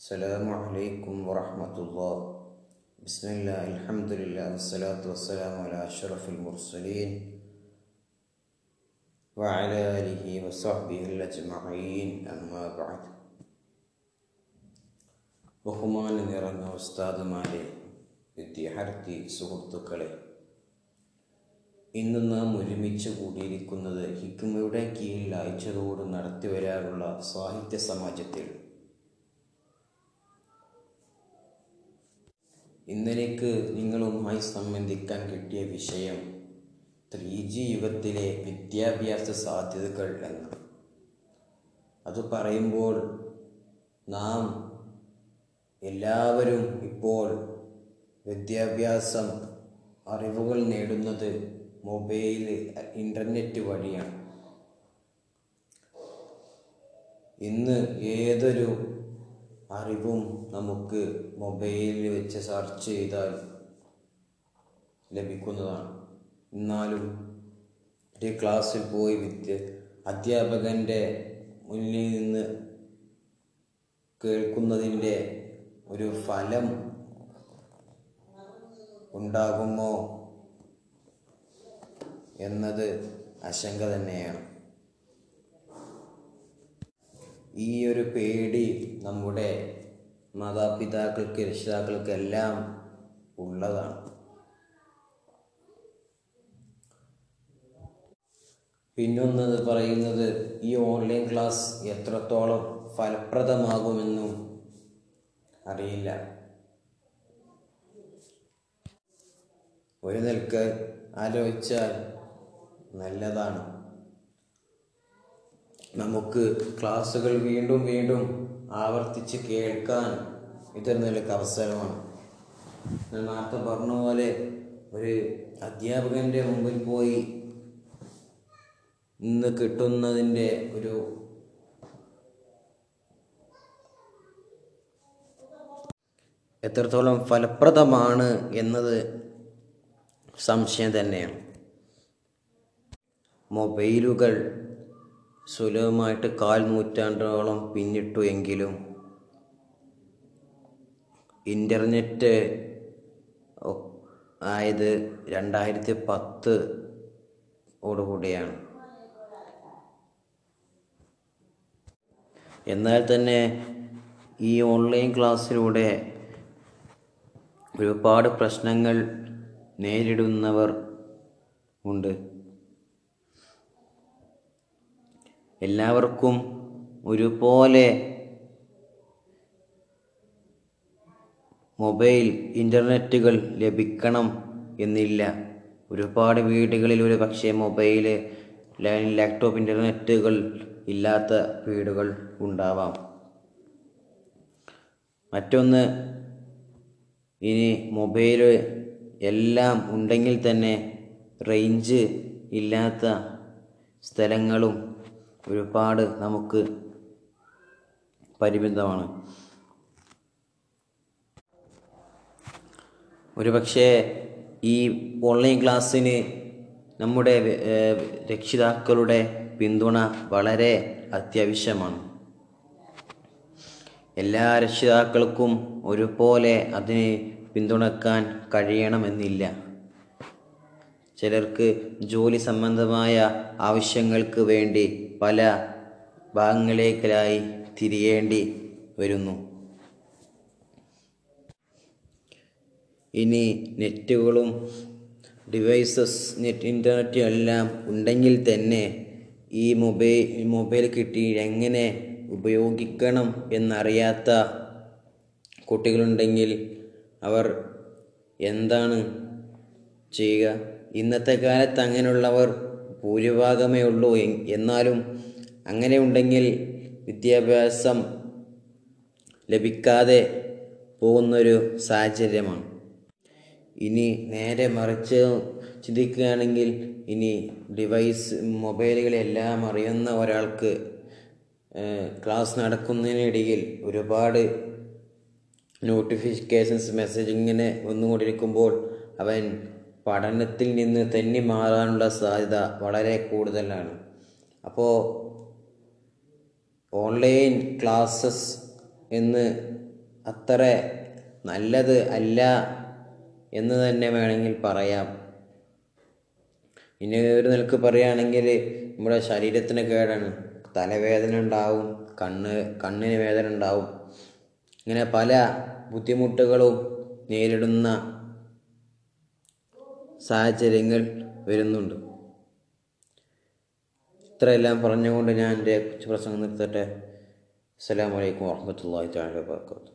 السلام عليكم ورحمة الله بسم الله الحمد لله والصلاة والسلام على أشرف المرسلين وعلى آله وصحبه الأجمعين أما بعد ബഹുമാനം നിറഞ്ഞ ഉസ്താദുമാരെ വിദ്യാർത്ഥി സുഹൃത്തുക്കളെ ഇന്ന് നാം ഒരുമിച്ച് കൂടിയിരിക്കുന്നത് ഹിക്കുമയുടെ കീഴിൽ ആഴ്ചതോട് നടത്തിവരാറുള്ള സാഹിത്യ സമാജത്തിൽ ഇന്നെനിക്ക് നിങ്ങളുമായി സംബന്ധിക്കാൻ കിട്ടിയ വിഷയം ത്രീ ജി യുഗത്തിലെ വിദ്യാഭ്യാസ സാധ്യതകൾ എന്ന് അത് പറയുമ്പോൾ നാം എല്ലാവരും ഇപ്പോൾ വിദ്യാഭ്യാസം അറിവുകൾ നേടുന്നത് മൊബൈൽ ഇന്റർനെറ്റ് വഴിയാണ്. ഇന്ന് ഏതൊരു അറിവും നമുക്ക് മൊബൈലിൽ വെച്ച് സെർച്ച് ചെയ്താൽ ലഭിക്കുന്നതാണ്. എന്നാലും ഒരു ക്ലാസ്സിൽ പോയി വിദ്യ അധ്യാപകന്റെ മുന്നിൽ നിന്ന് കേൾക്കുന്നതിന്റെ ഒരു ഫലം ഉണ്ടാകുമോ എന്നത് ആശങ്ക തന്നെയാണ്. ഈ ഒരു പേടി നമ്മുടെ മാതാപിതാക്കൾക്ക് രക്ഷിതാക്കൾക്കെല്ലാം ഉള്ളതാണ്. പിന്നൊന്നത് പറയുന്നത് ഈ ഓൺലൈൻ ക്ലാസ് എത്രത്തോളം ഫലപ്രദമാകുമെന്നും അറിയില്ല. ഒരു നിൽക്ക് ആലോചിച്ചാൽ നല്ലതാണ്. നമുക്ക് ക്ലാസ്സുകൾ വീണ്ടും വീണ്ടും ആവർത്തിച്ച് കേൾക്കാൻ ഇതൊരു നിലയ്ക്ക് അവസരമാണ്. ഞാൻ നേരത്തെ പറഞ്ഞ പോലെ ഒരു അധ്യാപകന്റെ മുമ്പിൽ പോയി ഇന്ന് കിട്ടുന്നതിന്റെ ഒരു എത്രത്തോളം ഫലപ്രദമാണ് എന്നത് സംശയം തന്നെയാണ്. മൊബൈലുകൾ സുലഭമായിട്ട് കാൽ നൂറ്റാണ്ടോളം പിന്നിട്ടു എങ്കിലും ഇന്റർനെറ്റ് ആയത് രണ്ടായിരത്തി പത്ത് ഓടുകൂടിയാണ്. എന്നാൽ തന്നെ ഈ ഓൺലൈൻ ക്ലാസ്സിലൂടെ ഒരുപാട് പ്രശ്നങ്ങൾ നേരിടുന്നവർ ഉണ്ട്. എല്ലാവർക്കും ഒരുപോലെ മൊബൈൽ ഇന്റർനെറ്റുകൾ ലഭിക്കണം എന്നില്ല. ഒരുപാട് വീടുകളിൽ ഒരു പക്ഷേ മൊബൈൽ ലാപ്ടോപ്പ് ഇന്റർനെറ്റുകൾ ഇല്ലാത്ത വീടുകൾ ഉണ്ടാവാം. മറ്റൊന്ന് ഇനി മൊബൈൽ എല്ലാം ഉണ്ടെങ്കിൽ തന്നെ റേഞ്ച് ഇല്ലാത്ത സ്ഥലങ്ങളും ഒരുപാട് നമുക്ക് പരിമിതമാണ്. ഒരുപക്ഷെ ഈ ഓൺലൈൻ ക്ലാസ്സിന് നമ്മുടെ രക്ഷിതാക്കളുടെ പിന്തുണ വളരെ അത്യാവശ്യമാണ്. എല്ലാ രക്ഷിതാക്കൾക്കും ഒരുപോലെ അതിനെ പിന്തുണക്കാൻ കഴിയണമെന്നില്ല. ചിലർക്ക് ജോലി സംബന്ധമായ ആവശ്യങ്ങൾക്ക് വേണ്ടി പല ഭാഗങ്ങളിലേക്കായി തിരിയേണ്ടി വരുന്നു. ഇനി നെറ്റുകളും ഡിവൈസസ് നെറ്റ് ഇന്റർനെറ്റും എല്ലാം ഉണ്ടെങ്കിൽ തന്നെ ഈ മൊബൈൽ മൊബൈൽ കിട്ടി എങ്ങനെ ഉപയോഗിക്കണം എന്നറിയാത്ത കുട്ടികളുണ്ടെങ്കിൽ അവർ എന്താണ് ചെയ്യുക. ഇന്നത്തെ കാലത്ത് അങ്ങനെയുള്ളവർ ഭൂരിഭാഗമേ ഉള്ളൂ. എന്നാലും അങ്ങനെ ഉണ്ടെങ്കിൽ വിദ്യാഭ്യാസം ലഭിക്കാതെ പോകുന്നൊരു സാഹചര്യമാണ്. ഇനി നേരെ മറിച്ച് ചിന്തിക്കുകയാണെങ്കിൽ ഇനി ഡിവൈസ് മൊബൈലുകളെല്ലാം അറിയുന്ന ഒരാൾക്ക് ക്ലാസ് നടക്കുന്നതിനിടയിൽ ഒരുപാട് നോട്ടിഫിക്കേഷൻസ് മെസ്സേജ് ഇങ്ങനെ വന്നുകൊണ്ടിരിക്കുമ്പോൾ അവൻ പഠനത്തിൽ നിന്ന് തെന്നി മാറാനുള്ള സാധ്യത വളരെ കൂടുതലാണ്. അപ്പോൾ ഓൺലൈൻ ക്ലാസ്സസ് എന്ന് അത്ര നല്ലത് അല്ല എന്ന് തന്നെ വേണമെങ്കിൽ പറയാം. ഇനി ഒരു നിലയ്ക്ക് പറയുകയാണെങ്കിൽ നമ്മുടെ ശരീരത്തിന് കേടാണ്. തലവേദന ഉണ്ടാവും കണ്ണ് കണ്ണിന് വേദന ഉണ്ടാവും. ഇങ്ങനെ പല ബുദ്ധിമുട്ടുകളും നേരിടുന്ന സാഹചര്യങ്ങൾ വരുന്നുണ്ട്. ഇത്രയെല്ലാം പറഞ്ഞുകൊണ്ട് ഞാൻ എന്റെ പ്രസംഗം നിർത്തട്ടെ. അസ്സലാമു അലൈക്കും വാഹമത്തല്ലാഹി തആല വബറകാതുഹു.